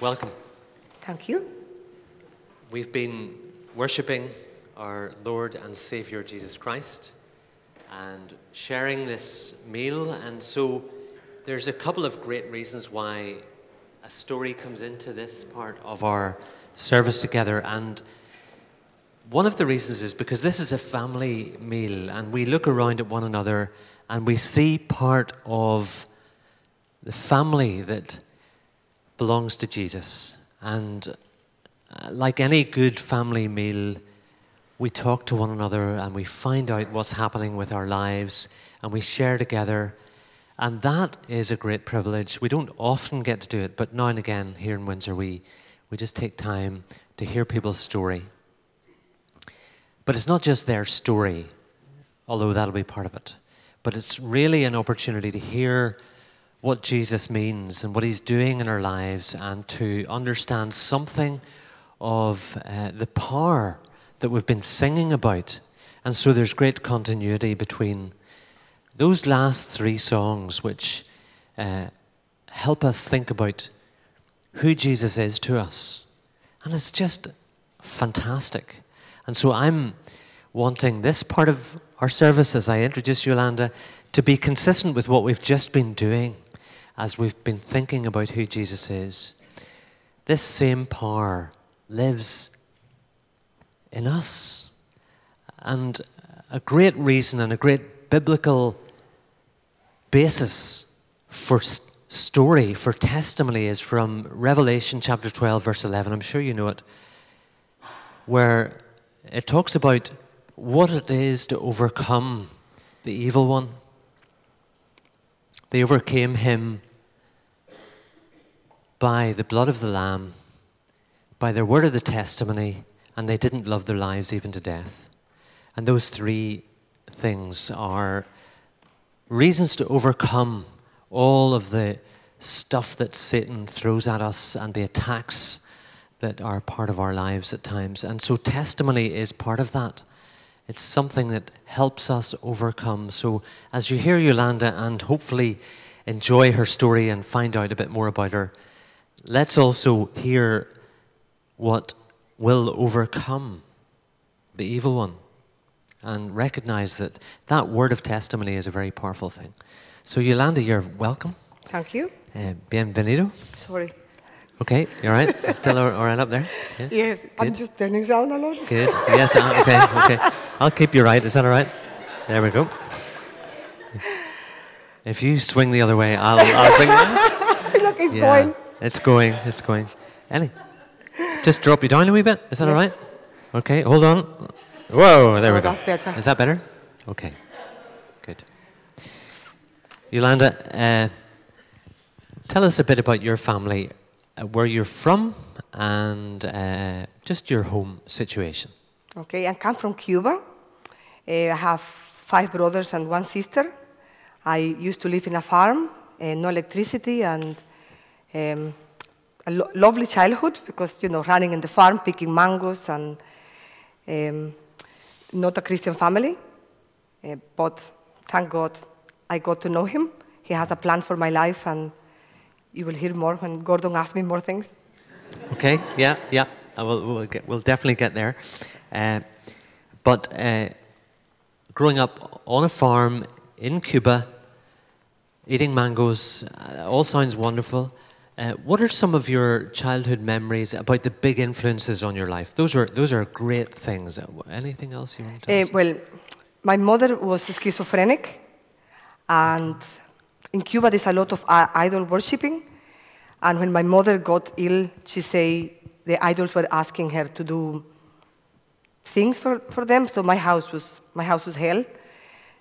Welcome. Thank you. We've been worshipping our Lord and Savior Jesus Christ and sharing this meal. And so there's a couple of great reasons why a story comes into this part of our service together. And one of the reasons is because this is a family meal, and we look around at one another and we see part of the family that belongs to Jesus. And uh, like any good family meal, we talk to one another and we find out what's happening with our lives and we share together. And that is a great privilege. We don't often get to do it, but now and again here in Windsor, we, we just take time to hear people's story. But it's not just their story, although that'll be part of it, but it's really an opportunity to hear what Jesus means and what he's doing in our lives and to understand something of uh, the power that we've been singing about. And so there's great continuity between those last three songs, which uh, help us think about who Jesus is to us. And it's just fantastic. And so I'm wanting this part of our service, as I introduce Yolanda, to be consistent with what we've just been doing as we've been thinking about who Jesus is. This same power lives in us. And a great reason and a great biblical basis for story, for testimony, is from Revelation chapter 12, verse 11. I'm sure you know it, where it talks about what it is to overcome the evil one. They overcame him by the blood of the Lamb, by their word of the testimony, and they didn't love their lives even to death. And those three things are reasons to overcome all of the stuff that Satan throws at us and the attacks that are part of our lives at times. And so, testimony is part of that. It's something that helps us overcome. So, as you hear Yolanda and hopefully enjoy her story and find out a bit more about her, let's also hear what will overcome the evil one and recognize that that word of testimony is a very powerful thing. So, Yolanda, you're welcome. Thank you. Uh, bienvenido. Sorry. Okay, you're right. Still all right up there? Yeah? Yes, I'm just turning around a lot. Good. Yes, uh, okay, okay. I'll keep you right. Is that all right? There we go. If you swing the other way, I'll, I'll bring you. Look, it's Yeah, going. It's going, it's going. Ellie, just drop you down a wee bit. Is that all right? Okay, hold on. Whoa, there Oh, we go. that's better. Is that better? Okay, good. Yolanda, uh, tell us a bit about your family, uh, where you're from, and uh, just your home situation. Okay, I come from Cuba. Uh, I have five brothers and one sister. I used to live in a farm, uh, no electricity, and um, a lo- lovely childhood because, you know, running in the farm, picking mangoes, and um, not a Christian family. Uh, but thank God I got to know him. He has a plan for my life, and you will hear more when Gordon asks me more things. Okay, yeah, yeah, will, we'll, get, we'll definitely get there. Uh, but uh, growing up on a farm in Cuba, eating mangoes, uh, all sounds wonderful. Uh, what are some of your childhood memories about the big influences on your life? Those are, those are great things. Uh, Anything else you want to Uh, well, my mother was schizophrenic, and in Cuba there's a lot of uh, idol worshipping. And when my mother got ill, she say the idols were asking her to do things for, for them. So my house was my house was hell.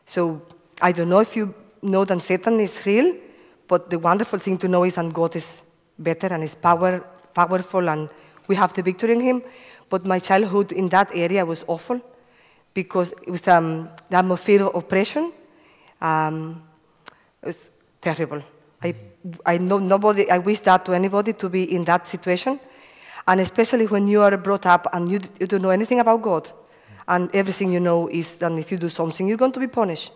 So I don't know if you know that Satan is real, but the wonderful thing to know is that God is better and is power, powerful, and we have the victory in Him. But my childhood in that area was awful because it was um, the atmosphere of oppression. Um, it was terrible. I, I know nobody, I wish that to anybody to be in that situation. And especially when you are brought up and you, you don't know anything about God. And everything you know is that if you do something, you're going to be punished.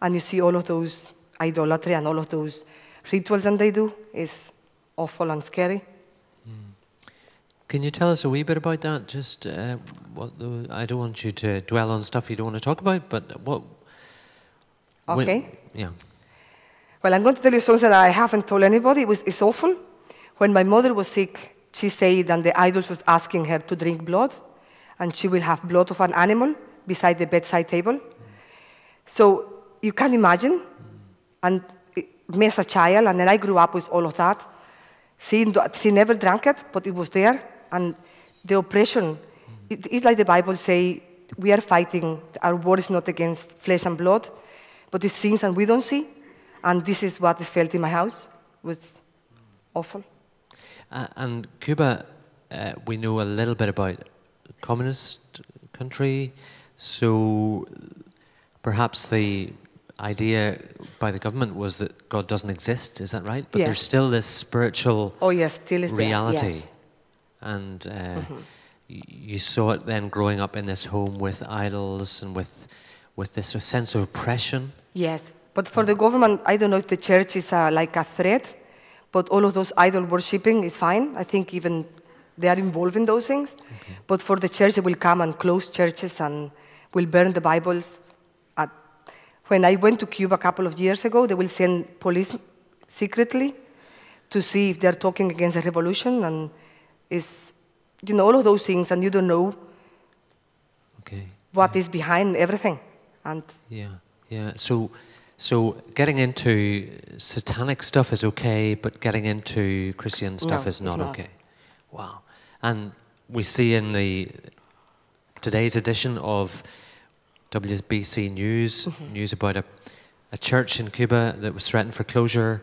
And you see all of those idolatry and all of those rituals that they do is awful and scary. Can you tell us a wee bit about that? Just uh, what the, I don't want you to dwell on stuff you don't want to talk about, but what? when- Okay. yeah. Well, I'm going to tell you something that I haven't told anybody. It was, it's awful. When my mother was sick, she said that the idols was asking her to drink blood, and she will have blood of an animal beside the bedside table. So you can imagine, and it- me as a child, and then I grew up with all of that. That she never drank it, but it was there, and the oppression. It is like the Bible say, we are fighting. Our war is not against flesh and blood, but it's things that we don't see. And this is what I felt in my house. It was awful. Uh, and Cuba, uh, we know a little bit about communist country, so perhaps the idea by the government was that God doesn't exist. Is that right? But there's still this spiritual Oh yes, still is reality, Yes. and uh, y- you saw it then growing up in this home with idols and with with this sense of oppression. Yes, but for the government, I don't know if the church is uh, like a threat, but all of those idol worshipping is fine. I think even they are involved in those things. But for the church, they will come and close churches and will burn the Bibles. When I went to Cuba a couple of years ago, they will send police secretly to see if they're talking against the revolution and is you know all of those things, and you don't know Okay. what is behind everything. And Yeah, yeah. So, so getting into satanic stuff is okay, but getting into Christian stuff No, is not, not. okay. Wow. And we see in the today's edition of WBC News Mm-hmm. news about a, a church in Cuba that was threatened for closure.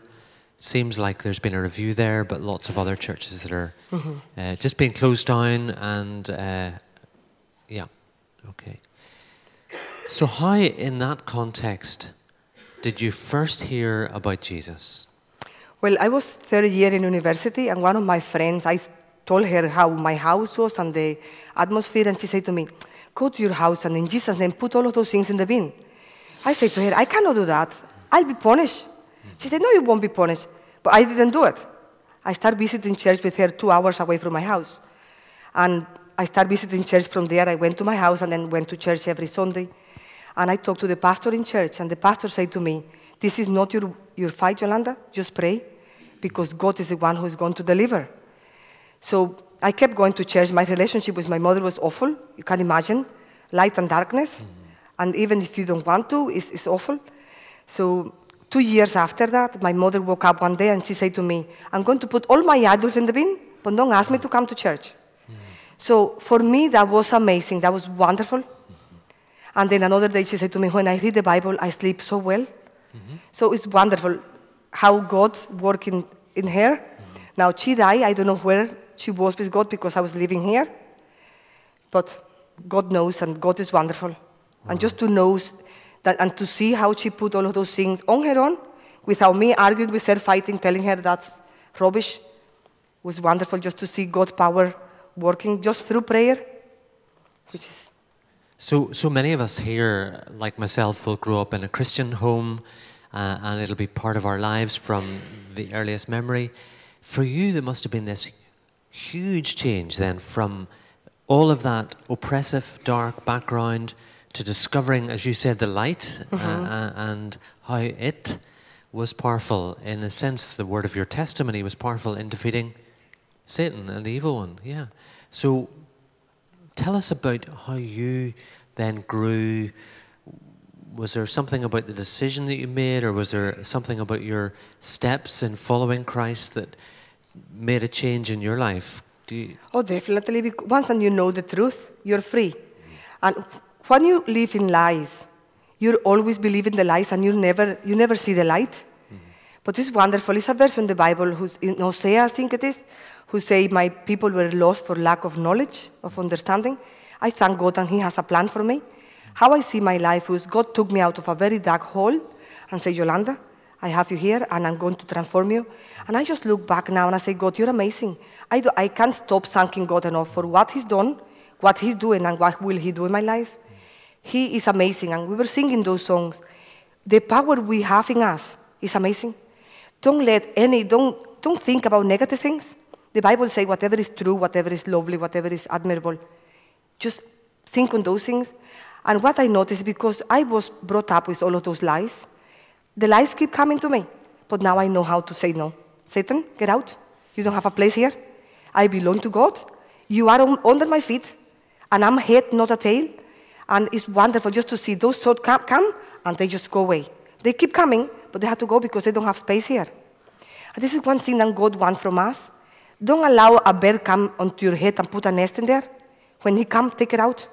Seems like there's been a review there, but lots of other churches that are Mm-hmm. uh, just being closed down and uh, yeah, okay. So, how, in that context, did you first hear about Jesus? Well, I was third year in university, and one of my friends, I told her how my house was and the atmosphere, and she said to me, Go to your house and in Jesus' name put all of those things in the bin. I said to her, I cannot do that. I'll be punished. She said, No, you won't be punished. But I didn't do it. I started visiting church with her two hours away from my house. And I started visiting church from there. I went to my house and then went to church every Sunday. And I talked to the pastor in church, and the pastor said to me, This is not your, your fight, Yolanda. Just pray, because God is the one who is going to deliver. So I kept going to church. My relationship with my mother was awful. You can imagine light and darkness. Mm-hmm. And even if you don't want to, it's, it's awful. So two years after that, my mother woke up one day and she said to me, I'm going to put all my idols in the bin, but don't ask me to come to church. Mm-hmm. So for me, that was amazing. That was wonderful. Mm-hmm. And then another day she said to me, When I read the Bible, I sleep so well. So it's wonderful how God worked in, in her. Now she died. I don't know where she was with God because I was living here. But God knows, and God is wonderful. And just to know that, and to see how she put all of those things on her own without me arguing with her, fighting, telling her that's rubbish, was wonderful just to see God's power working just through prayer, which is So, so many of us here, like myself, will grow up in a Christian home, uh, and it'll be part of our lives from the earliest memory. For you, there must have been this huge change then from all of that oppressive, dark background to discovering, as you said, the light uh, uh, and how it was powerful. In a sense, the word of your testimony was powerful in defeating Satan and the evil one. Yeah. So, Tell us about how you then grew. Was there something about the decision that you made, or was there something about your steps in following Christ that made a change in your life? You, Oh, definitely. bec- Once and you know the truth, you're free. And when you live in lies, you always believe in the lies and you never, you never see the light. But it's wonderful. It's a verse in the Bible, who's in Hosea, I think it is, who say, My people were lost for lack of knowledge, of understanding. I thank God and He has a plan for me. How I see my life was God took me out of a very dark hole and said, Yolanda, I have you here and I'm going to transform you. And I just look back now and I say, God, you're amazing. I, do, I can't stop thanking God enough for what He's done, what He's doing, and what will He do in my life. He is amazing. And we were singing those songs. The power we have in us is amazing. Don't let any, don't, don't think about negative things. The Bible says whatever is true, whatever is lovely, whatever is admirable, just think on those things. And what I noticed, because I was brought up with all of those lies, the lies keep coming to me. But now I know how to say no. Satan, get out. You don't have a place here. I belong to God. You are on, under my feet, and I'm head, not a tail. And it's wonderful just to see those thoughts come, come and they just go away. They keep coming, but they have to go because they don't have space here. And this is one thing that God wants from us. Don't allow a bird come onto your head and put a nest in there. When he comes, take it out.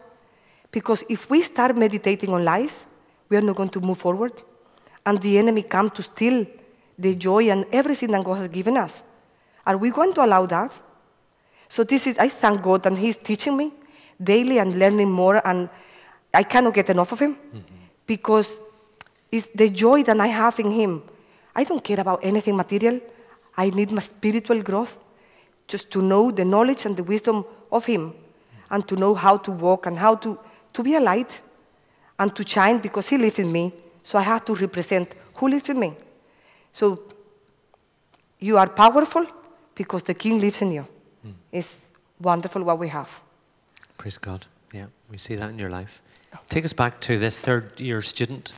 Because if we start meditating on lies, we are not going to move forward. And the enemy come to steal the joy and everything that God has given us. Are we going to allow that? So this is, I thank God and He's teaching me daily and learning more, and I cannot get enough of Him mm-hmm. because it's the joy that I have in Him. I don't care about anything material. I need my spiritual growth just to know the knowledge and the wisdom of Him and to know how to walk and how to, to be a light and to shine because He lives in me. So I have to represent who lives in me. So you are powerful because the King lives in you. It's wonderful what we have. Praise God. Yeah, we see that in your life. Take us back to this third year student,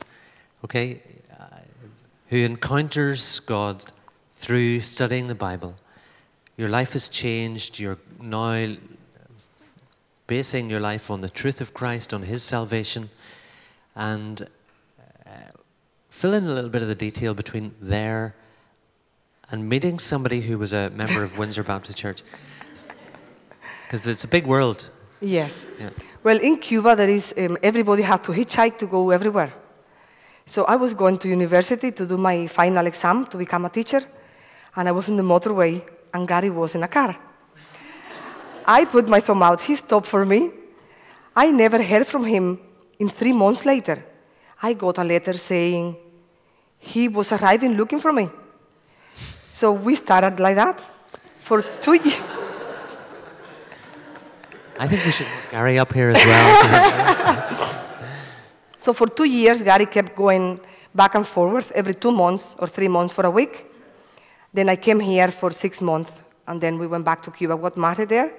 okay, uh, who encounters God through studying the Bible. Your life has changed. You're now basing your life on the truth of Christ, on His salvation, and fill in a little bit of the detail between there and meeting somebody who was a member of Windsor Baptist Church. Because it's a big world. Yes. Yeah. Well, in Cuba, there is um, everybody had to hitchhike to go everywhere. So I was going to university to do my final exam to become a teacher, and I was in the motorway, and Gary was in a car. I put my thumb out. He stopped for me. I never heard from him. In three months later, I got a letter saying he was arriving looking for me. So we started like that for two years. I think we should get Gary up here as well. So for two years, Gary kept going back and forth every two months or three months for a week. Then I came here for six months, and then we went back to Cuba, got married there,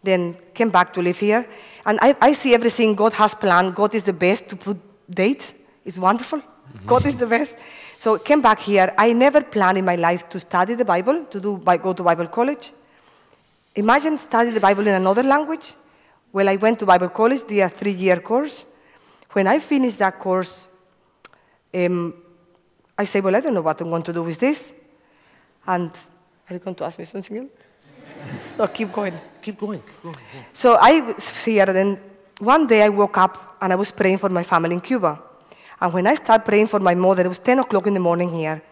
then came back to live here. And I, I see everything God has planned. God is the best to put dates. It's wonderful. God is the best. So came back here. I never planned in my life to study the Bible, to do, go to Bible college. Imagine studying the Bible in another language. Well, I went to Bible college, did a three-year course. When I finished that course, um, I say, well, I don't know what I'm going to do with this. And are you going to ask me something else? no, keep going. keep going. Keep going. So I was here, then one day I woke up and I was praying for my family in Cuba. And when I started praying for my mother, it was 10 o'clock in the morning here.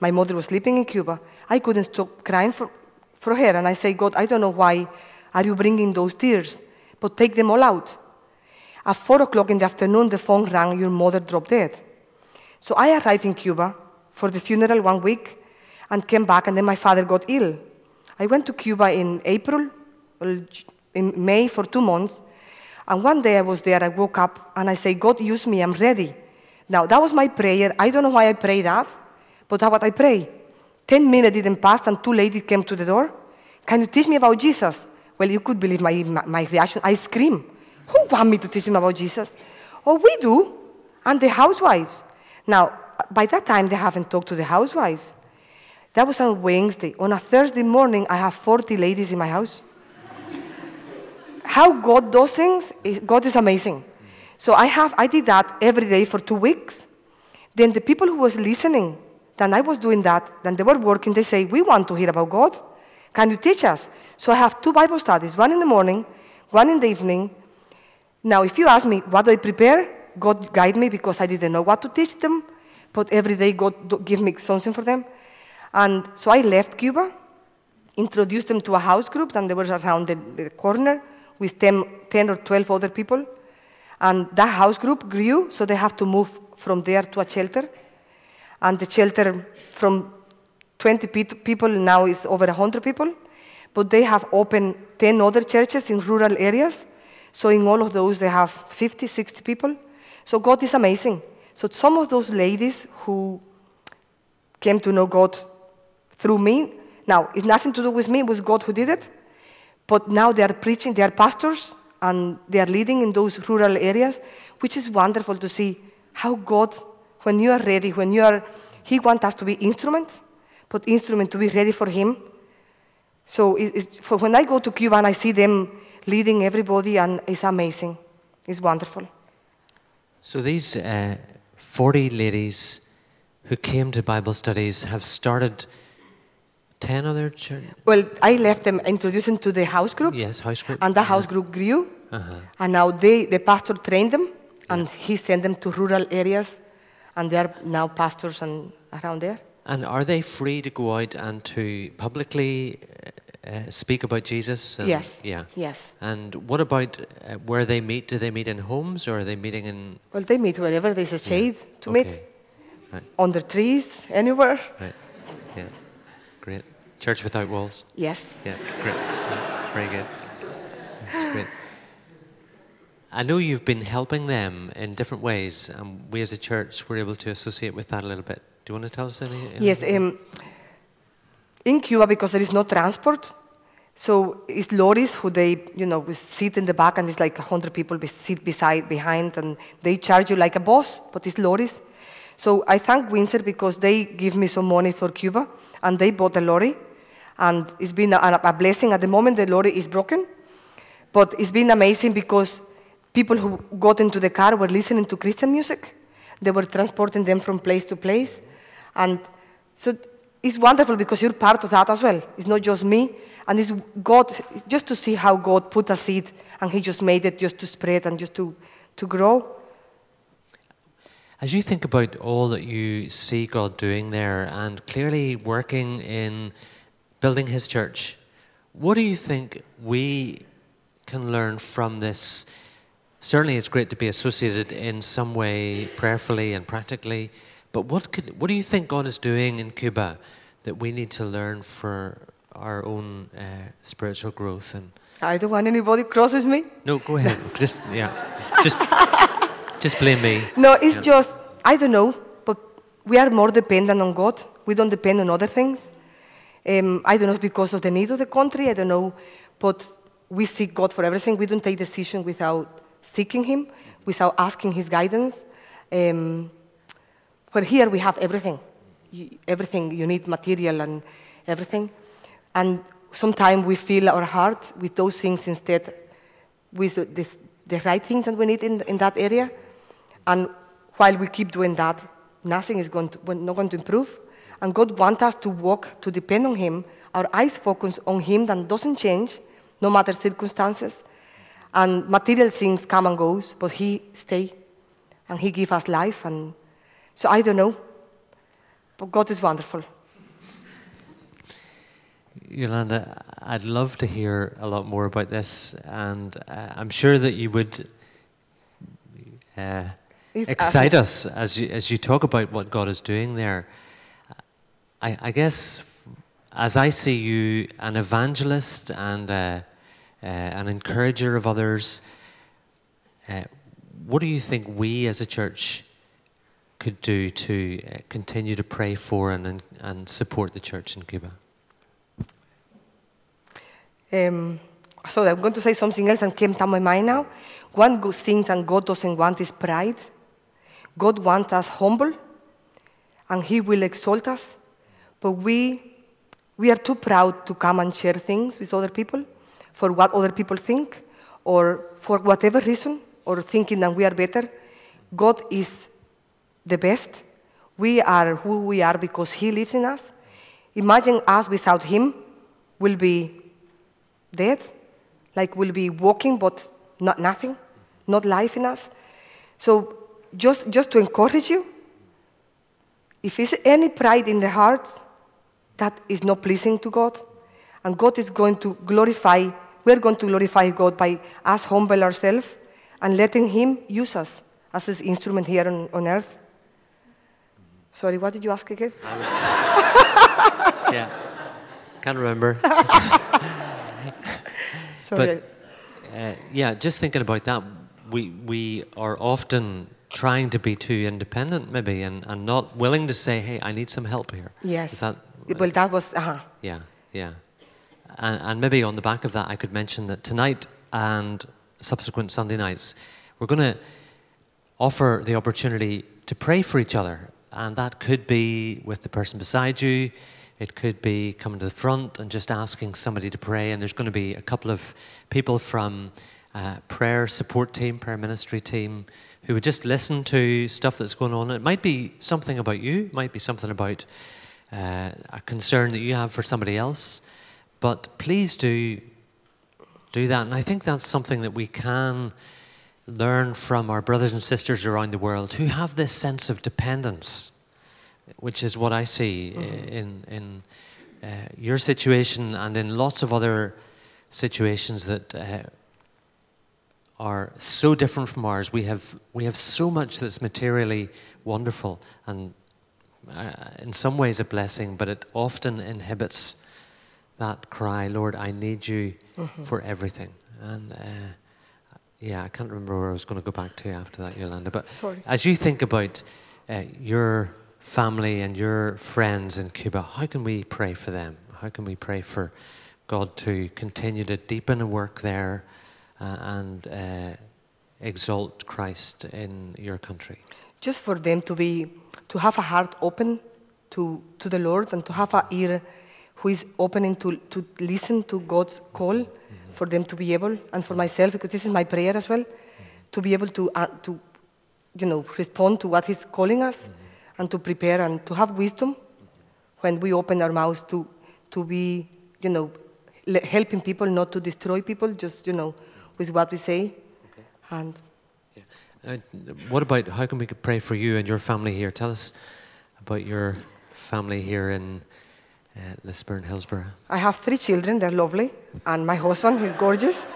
My mother was sleeping in Cuba. I couldn't stop crying for, for her. And I say, God, I don't know why are you bringing those tears, but take them all out. At 4 o'clock in the afternoon, the phone rang, your mother dropped dead. So I arrived in Cuba for the funeral one week and came back, and then my father got ill. I went to Cuba in April, in May for two months, and one day I was there, I woke up and I say, God, use me, I'm ready. Now, that was my prayer. I don't know why I prayed that, but that's what I pray. Ten minutes didn't pass, and two ladies came to the door. Can you teach me about Jesus? Well, you could believe my, my, my reaction. I scream. Who want me to teach them about Jesus? Oh, we do. And the housewives. Now, by that time, they haven't talked to the housewives. That was on Wednesday. On a Thursday morning, I have 40 ladies in my house. How God does things, God is amazing. So I, have, I did that every day for two weeks. Then the people who was listening, then I was doing that, then they were working, they say, we want to hear about God. Can you teach us? So I have two Bible studies, one in the morning, one in the evening. Now, if you ask me, what do I prepare? God guide me because I didn't know what to teach them, but every day God give me something for them. And so I left Cuba, introduced them to a house group, and they were around the, the corner with 10, 10 or 12 other people. And that house group grew, so they have to move from there to a shelter. And the shelter from 20 people now is over 100 people. But they have opened 10 other churches in rural areas. So in all of those, they have 50, 60 people. So God is amazing. So some of those ladies who came to know God through me, Now, it's nothing to do with me, it was God who did it. But now they are preaching, they are pastors, and they are leading in those rural areas, which is wonderful to see how God, when you are ready, when you are, He wants us to be instruments, but instrument to be ready for Him. So for when I go to Cuba and I see them leading everybody, and it's amazing. It's wonderful. So these uh, 40 ladies who came to Bible studies have started 10 other church. Well, I left them, introduced them to the house group. Yes, house group. And the house group grew. Uh-huh. And now they, the pastor trained them, and he sent them to rural areas, and they are now pastors and around there. And are they free to go out and to publicly uh, uh, speak about Jesus? And, Yes. Yeah. Yes. And what about uh, where they meet? Do they meet in homes or are they meeting in? Well, they meet wherever there's a shade to meet, Okay. Right. under trees, anywhere. Right. Yeah. Great. Church without walls. Yes. Yeah. Great. Yeah, Very good. That's great. I know you've been helping them in different ways, and we as a church were able to associate with that a little bit. Do you want to tell us anything? Yes. Um, in Cuba, because there is no transport, so it's lorries who they, you know, sit in the back, and it's like hundred people sit beside, behind, and they charge you like a boss, but it's lorries. So I thank Windsor because they give me some money for Cuba, and they bought a lorry, and it's been a, a blessing. At the moment, the lorry is broken, but it's been amazing because people who got into the car were listening to Christian music. They were transporting them from place to place. And so it's wonderful because you're part of that as well. It's not just me. And it's God, just to see how God put a seed and He just made it just to spread and just to, to grow. As you think about all that you see God doing there and clearly working in building His church, what do you think we can learn from this? Certainly, it's great to be associated in some way, prayerfully and practically, but what, could, what do you think God is doing in Cuba that we need to learn for our own uh, spiritual growth? And I don't want anybody cross with me. no, go ahead. just yeah, just just blame me. No, it's just, I don't know, but we are more dependent on God. We don't depend on other things. Um, I don't know because of the need of the country, I don't know, but we seek God for everything. We don't take decision without seeking Him, without asking His guidance. Um, but here we have everything, You- everything you need, material and everything. And sometimes we fill our heart with those things instead, with this, the right things that we need in, in that area. And while we keep doing that, nothing is going to, not going to improve. And God wants us to walk, to depend on Him, our eyes focus on Him that doesn't change, no matter circumstances. And material things come and goes, but He stay, and He give us life. And so I don't know, but God is wonderful. Yolanda, I'd love to hear a lot more about this, and uh, I'm sure that you would uh, Excite us as you, as you talk about what God is doing there. I, I guess, as I see you, an evangelist and uh, uh, an encourager of others, uh, what do you think we as a church could do to uh, continue to pray for and, and, support the church in Cuba? Um, so I'm going to say something else and came to my mind now. One good thing that God doesn't want is pride. God wants us humble, and He will exalt us. But we, we are too proud to come and share things with other people for what other people think, or for whatever reason, or thinking that we are better. God is the best. We are who we are because He lives in us. Imagine us without Him will be dead, like we'll be walking but not nothing, not life in us. So just, just to encourage you, if there's any pride in the heart, that is not pleasing to God. And God is going to glorify, we're going to glorify God by us humble ourselves and letting Him use us as His instrument here on, on earth. Sorry, what did you ask again? yeah. Can't remember. Sorry. But uh, yeah, just thinking about that, we we are often trying to be too independent, maybe, and, and not willing to say, "Hey, I need some help here." yes. Is that? well, that was, uh yeah. Yeah. And, and maybe on the back of that, I could mention that tonight and subsequent Sunday nights, we're going to offer the opportunity to pray for each other. And that could be with the person beside you, it could be coming to the front and just asking somebody to pray. And there's going to be a couple of people from uh, prayer support team, prayer ministry team, who would just listen to stuff that's going on. It might be something about you, it might be something about uh, a concern that you have for somebody else. But please do do that. And I think that's something that we can learn from our brothers and sisters around the world who have this sense of dependence, which is what I see mm-hmm. in, in uh, your situation and in lots of other situations that uh, are so different from ours. We have, we have so much that's materially wonderful and uh, in some ways a blessing, but it often inhibits that cry, Lord, I need you mm-hmm. for everything. And uh, yeah, I can't remember where I was going to go back to after that, Yolanda. But Sorry. as you think about uh, your family and your friends in Cuba, how can we pray for them? How can we pray for God to continue to deepen a work there and uh, exalt Christ in your country? Just for them to be, to have a heart open to, to the Lord and to have a ear who is opening to, to listen to God's call mm-hmm. for them to be able, and for myself, because this is my prayer as well, mm-hmm. to be able to, uh, to you know, respond to what He's calling us mm-hmm. and to prepare and to have wisdom when we open our mouths to, to be, you know, helping people, not to destroy people, just, you know, with what we say. Okay. And yeah. uh, what about how can we pray for you and your family here? Tell us about your family here in uh, Lisburn, Hillsborough? I have three children, they're lovely, and my husband, he's gorgeous.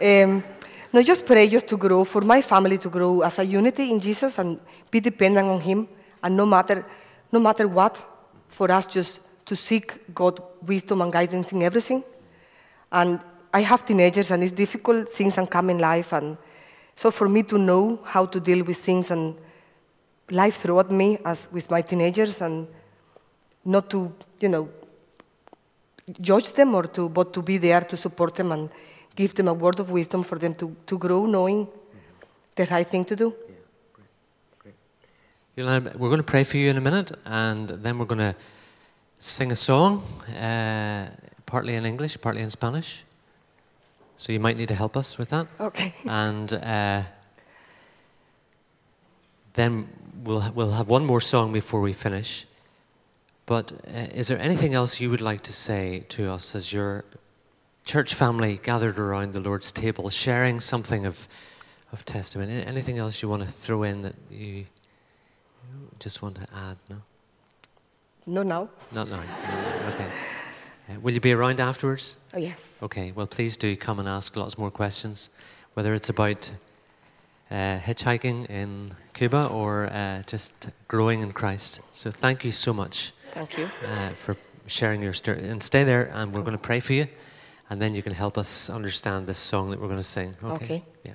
Um, no, just pray just to grow, for my family to grow as a unity in Jesus and be dependent on Him, and no matter, no matter what, for us just to seek God wisdom and guidance in everything. And I have teenagers, and it's difficult, things come in life, and so for me to know how to deal with things and life throughout me as with my teenagers and not to, you know, judge them or to, but to be there to support them and give them a word of wisdom for them to, to grow knowing the right thing to do. Great. we're going to pray for you in a minute, and then we're going to sing a song, uh, partly in English, partly in Spanish. So you might need to help us with that. Okay. And uh, then we'll, we'll have one more song before we finish. But uh, is there anything else you would like to say to us as your church family gathered around the Lord's table, sharing something of, of testimony? Anything else you want to throw in that you just want to add? No? No, no. Not now. No, okay. Uh, will you be around afterwards? Oh, yes. Okay. Well, please do come and ask lots more questions, whether it's about uh, hitchhiking in Cuba or uh, just growing in Christ. So thank you so much. Thank you. Uh, for sharing your story. And stay there, and we're going to pray for you, and then you can help us understand this song that we're going to sing. Okay. okay. Yeah.